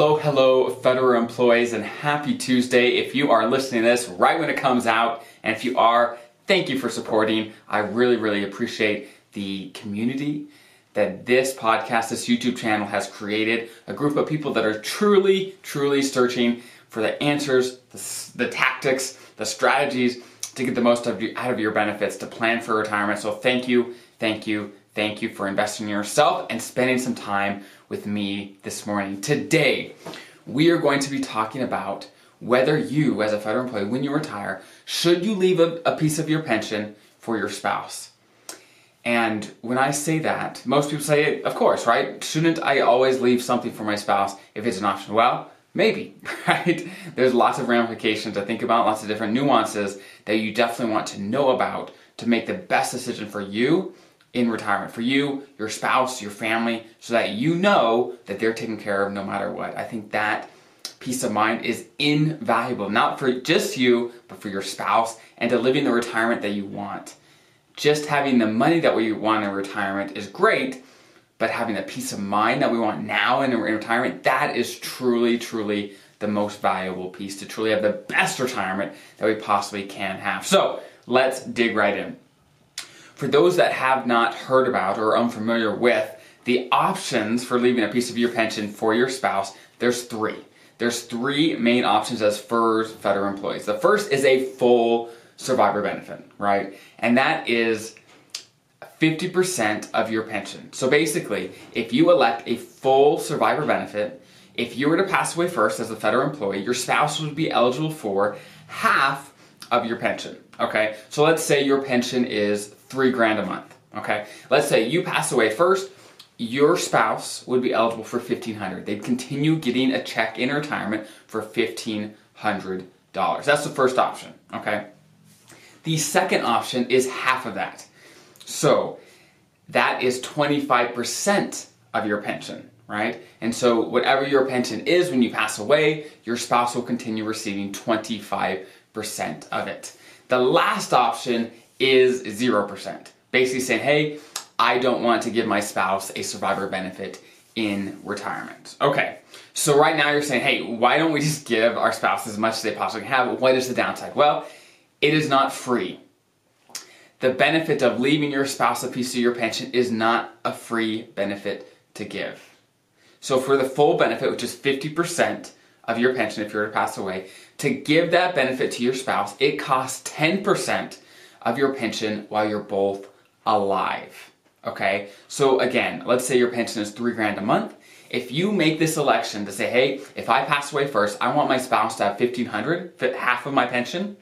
Hello, hello, federal employees, and happy Tuesday if you are listening to this right when it comes out. And if you are, thank you for supporting. I really, really appreciate the community that this podcast, this YouTube channel has created. A group of people that are truly, truly searching for the answers, the, the tactics, the strategies to get the most of you, out of your benefits to plan for retirement. So thank you, thank you, thank you for investing in yourself and spending some time with me this morning. Today, we are going to be talking about whether you, as a federal employee, when you retire, should you leave a, a piece of your pension for your spouse? And when I say that, most people say, of course, right? Shouldn't I always leave something for my spouse if it's an option? Well, maybe, right? There's lots of ramifications to think about, lots of different nuances that you definitely want to know about to make the best decision for you in retirement for you, your spouse, your family, so that you know that they're taken care of no matter what. I think that peace of mind is invaluable, not for just you, but for your spouse and to living the retirement that you want. Just having the money that we want in retirement is great, but having the peace of mind that we want now in retirement, that is truly, truly the most valuable piece to truly have the best retirement that we possibly can have. So let's dig right in. For those that have not heard about or are unfamiliar with the options for leaving a piece of your pension for your spouse, there's three. There's three main options as for federal employees. The first is a full survivor benefit, right? And that is 50% of your pension. So basically, if you elect a full survivor benefit, if you were to pass away first as a federal employee, your spouse would be eligible for half of your pension. Okay, so let's say your pension is three grand a month. Okay, let's say you pass away first, your spouse would be eligible for 1500 They'd continue getting a check in retirement for $1,500. That's the first option, okay? The second option is half of that. So that is 25% of your pension, right? And so whatever your pension is when you pass away, your spouse will continue receiving 25% of it. The last option is 0%. Basically saying, hey, I don't want to give my spouse a survivor benefit in retirement. Okay, so right now you're saying, hey, why don't we just give our spouse as much as they possibly have? What is the downside? Well, it is not free. The benefit of leaving your spouse a piece of your pension is not a free benefit to give. So for the full benefit, which is 50% of your pension if you were to pass away, to give that benefit to your spouse, it costs 10% of your pension while you're both alive. Okay? So again, let's say your pension is three grand a month. If you make this election to say, hey, if I pass away first, I want my spouse to have 1500 half of my pension,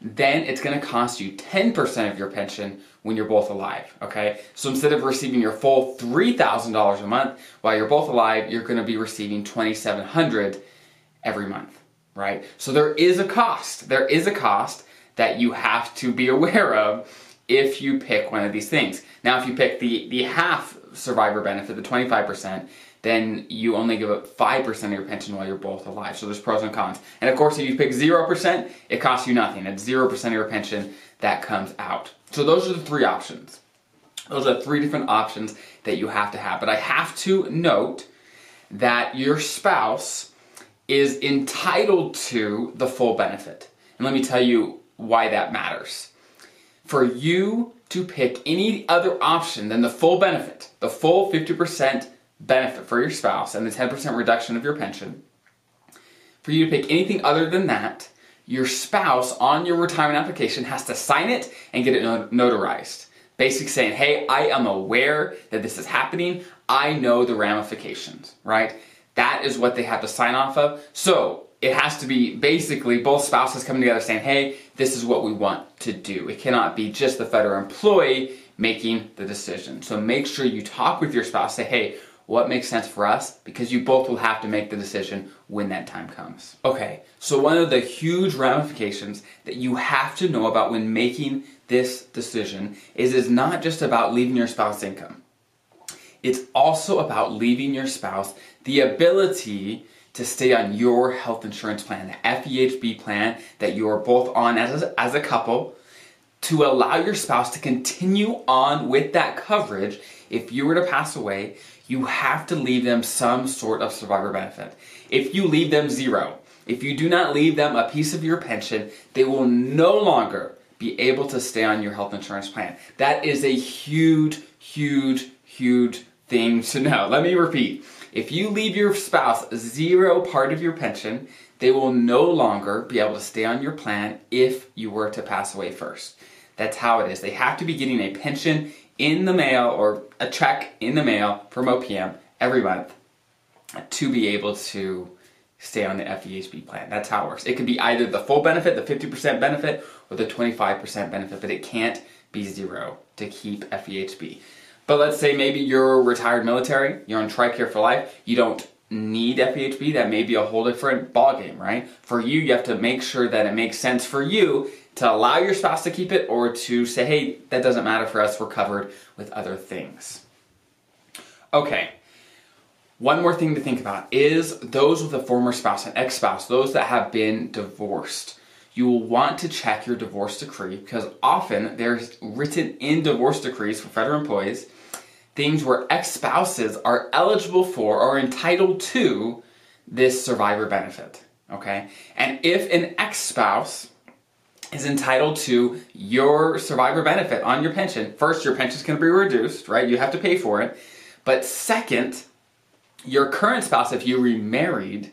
then it's gonna cost you 10% of your pension when you're both alive, okay? So instead of receiving your full $3,000 a month while you're both alive, you're gonna be receiving 2700 every month, right? So there is a cost. There is a cost that you have to be aware of if you pick one of these things. Now, if you pick the, the half survivor benefit, the 25%, then you only give up 5% of your pension while you're both alive. So there's pros and cons. And of course, if you pick 0%, it costs you nothing. It's 0% of your pension that comes out. So those are the three options. Those are three different options that you have to have. But I have to note that your spouse is entitled to the full benefit. And let me tell you why that matters. For you to pick any other option than the full benefit, the full 50% benefit for your spouse and the 10% reduction of your pension, for you to pick anything other than that, your spouse on your retirement application has to sign it and get it notarized. Basically saying, hey, I am aware that this is happening. I know the ramifications, right? That is what they have to sign off of. So it has to be basically both spouses coming together saying, hey, this is what we want to do. It cannot be just the federal employee making the decision. So make sure you talk with your spouse, say, hey, what makes sense for us? Because you both will have to make the decision when that time comes. Okay, so one of the huge ramifications that you have to know about when making this decision is it's not just about leaving your spouse income. It's also about leaving your spouse the ability to stay on your health insurance plan, the FEHB plan that you are both on as a, as a couple, to allow your spouse to continue on with that coverage if you were to pass away, you have to leave them some sort of survivor benefit. If you leave them zero, if you do not leave them a piece of your pension, they will no longer be able to stay on your health insurance plan. That is a huge, huge, huge thing to know. Let me repeat. If you leave your spouse zero part of your pension, they will no longer be able to stay on your plan if you were to pass away first. That's how it is. They have to be getting a pension in the mail or a check in the mail from OPM every month to be able to stay on the FEHB plan. That's how it works. It could be either the full benefit, the 50% benefit, or the 25% benefit, but it can't be zero to keep FEHB. But let's say maybe you're a retired military, you're on TRICARE for life, you don't need FEHB, that may be a whole different ballgame, right? For you, you have to make sure that it makes sense for you to allow your spouse to keep it or to say, hey, that doesn't matter for us, we're covered with other things. Okay, one more thing to think about is those with a former spouse, an ex spouse, those that have been divorced. You will want to check your divorce decree because often there's written in divorce decrees for federal employees things where ex spouses are eligible for or entitled to this survivor benefit. Okay? And if an ex spouse is entitled to your survivor benefit on your pension. First, your pension is going to be reduced, right? You have to pay for it. But second, your current spouse, if you remarried,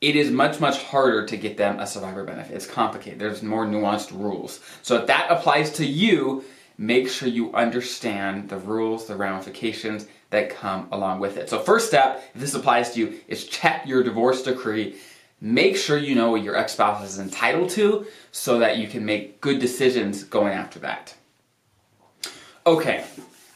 it is much, much harder to get them a survivor benefit. It's complicated. There's more nuanced rules. So if that applies to you, make sure you understand the rules, the ramifications that come along with it. So first step, if this applies to you, is check your divorce decree make sure you know what your ex spouse is entitled to so that you can make good decisions going after that. Okay,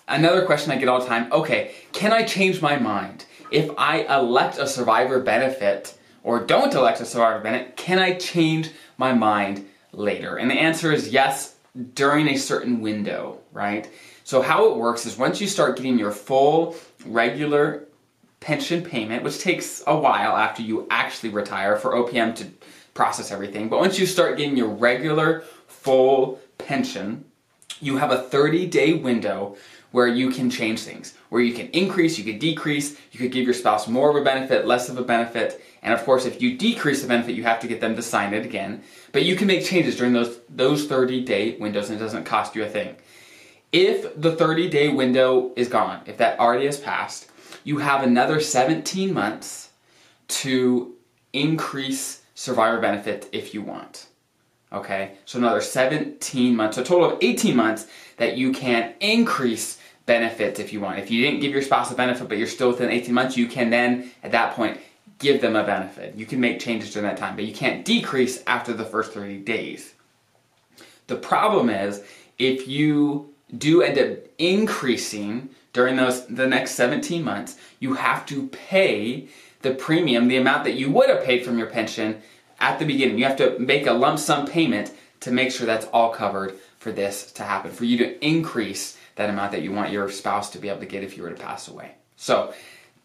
another question I get all the time okay, can I change my mind? If I elect a survivor benefit or don't elect a survivor benefit, can I change my mind later? And the answer is yes, during a certain window, right? So, how it works is once you start getting your full regular pension payment, which takes a while after you actually retire for OPM to process everything. But once you start getting your regular full pension, you have a 30 day window where you can change things, where you can increase, you could decrease, you could give your spouse more of a benefit, less of a benefit. And of course, if you decrease the benefit, you have to get them to sign it again. But you can make changes during those, those 30 day windows and it doesn't cost you a thing. If the 30 day window is gone, if that already has passed, you have another 17 months to increase survivor benefit if you want. Okay, so another 17 months, a total of 18 months that you can increase benefits if you want. If you didn't give your spouse a benefit but you're still within 18 months, you can then at that point give them a benefit. You can make changes during that time, but you can't decrease after the first 30 days. The problem is if you do end up increasing during those the next 17 months, you have to pay the premium, the amount that you would have paid from your pension at the beginning. You have to make a lump sum payment to make sure that's all covered for this to happen, for you to increase that amount that you want your spouse to be able to get if you were to pass away. So,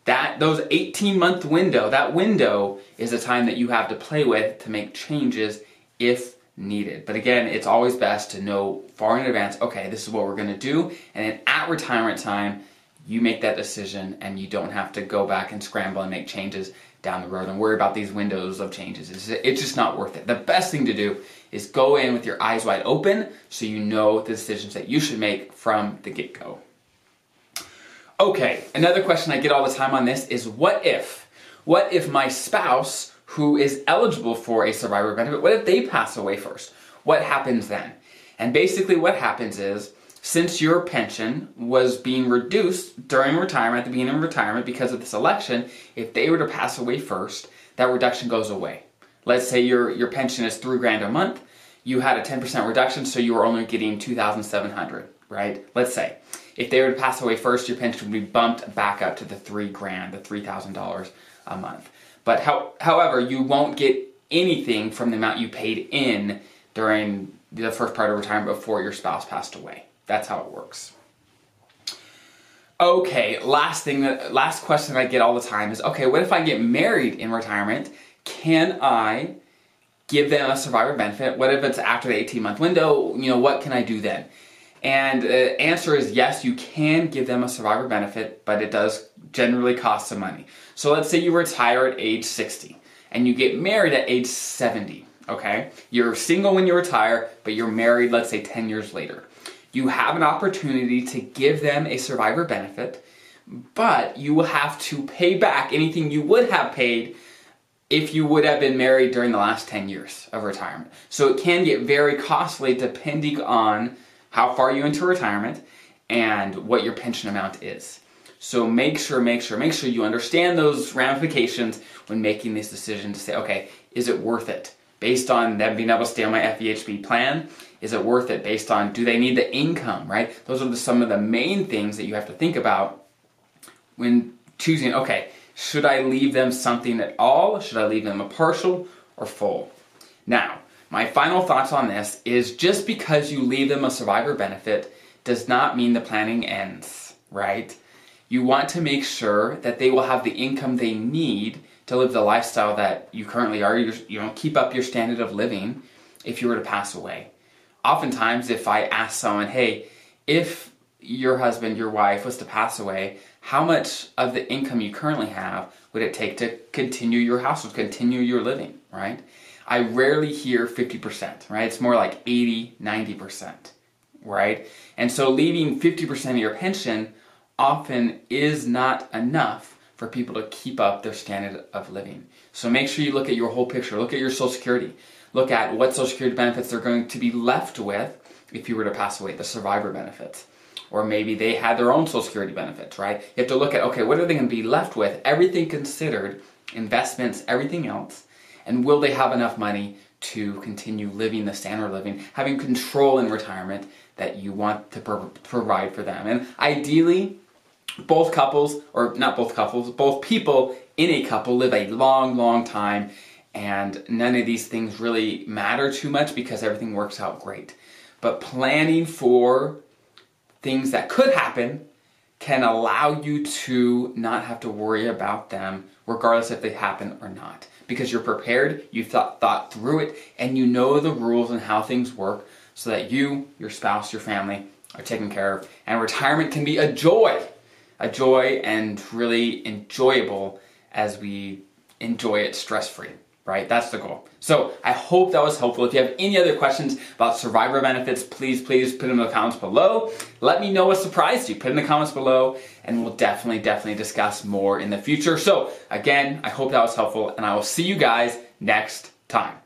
that those 18 month window, that window is a time that you have to play with to make changes if needed. But again, it's always best to know far in advance, okay, this is what we're going to do. And then at retirement time, you make that decision and you don't have to go back and scramble and make changes down the road and worry about these windows of changes. It's, just not worth it. The best thing to do is go in with your eyes wide open so you know the decisions that you should make from the get go. Okay, another question I get all the time on this is what if? What if my spouse who is eligible for a survivor benefit, what if they pass away first? What happens then? And basically, what happens is since your pension was being reduced during retirement, at the beginning of retirement, because of this election, if they were to pass away first, that reduction goes away. Let's say your, your pension is three grand a month, you had a 10% reduction, so you were only getting 2,700, right? Let's say. If they were to pass away first, your pension would be bumped back up to the three grand, the $3,000 a month. But how, however, you won't get anything from the amount you paid in during the first part of retirement before your spouse passed away. That's how it works. Okay, last thing that last question I get all the time is okay, what if I get married in retirement? Can I give them a survivor benefit? What if it's after the 18 month window? You know, what can I do then? And the answer is yes, you can give them a survivor benefit, but it does generally cost some money. So let's say you retire at age 60 and you get married at age 70, okay? You're single when you retire, but you're married, let's say 10 years later. You have an opportunity to give them a survivor benefit, but you will have to pay back anything you would have paid if you would have been married during the last 10 years of retirement. So it can get very costly depending on how far you into retirement and what your pension amount is. So make sure, make sure, make sure you understand those ramifications when making this decision to say, okay, is it worth it? Based on them being able to stay on my FEHB plan, is it worth it? Based on do they need the income, right? Those are the, some of the main things that you have to think about when choosing, okay, should I leave them something at all? Should I leave them a partial or full? Now, my final thoughts on this is just because you leave them a survivor benefit does not mean the planning ends, right? You want to make sure that they will have the income they need to live the lifestyle that you currently are, you know, keep up your standard of living if you were to pass away. Oftentimes, if I ask someone, hey, if your husband, your wife was to pass away, how much of the income you currently have would it take to continue your household, continue your living, right? I rarely hear 50%, right? It's more like 80, 90%, right? And so leaving 50% of your pension often is not enough for people to keep up their standard of living. So make sure you look at your whole picture. Look at your Social Security. Look at what Social Security benefits they're going to be left with if you were to pass away, the survivor benefits or maybe they had their own social security benefits, right? You have to look at, okay, what are they going to be left with? Everything considered, investments, everything else, and will they have enough money to continue living the standard of living, having control in retirement that you want to pro- provide for them? And ideally, both couples, or not both couples, both people in a couple live a long, long time, and none of these things really matter too much because everything works out great. But planning for things that could happen can allow you to not have to worry about them regardless if they happen or not because you're prepared you thought, thought through it and you know the rules and how things work so that you your spouse your family are taken care of and retirement can be a joy a joy and really enjoyable as we enjoy it stress free right? That's the goal. So I hope that was helpful. If you have any other questions about survivor benefits, please, please put them in the comments below. Let me know what surprised you. Put in the comments below and we'll definitely, definitely discuss more in the future. So again, I hope that was helpful and I will see you guys next time.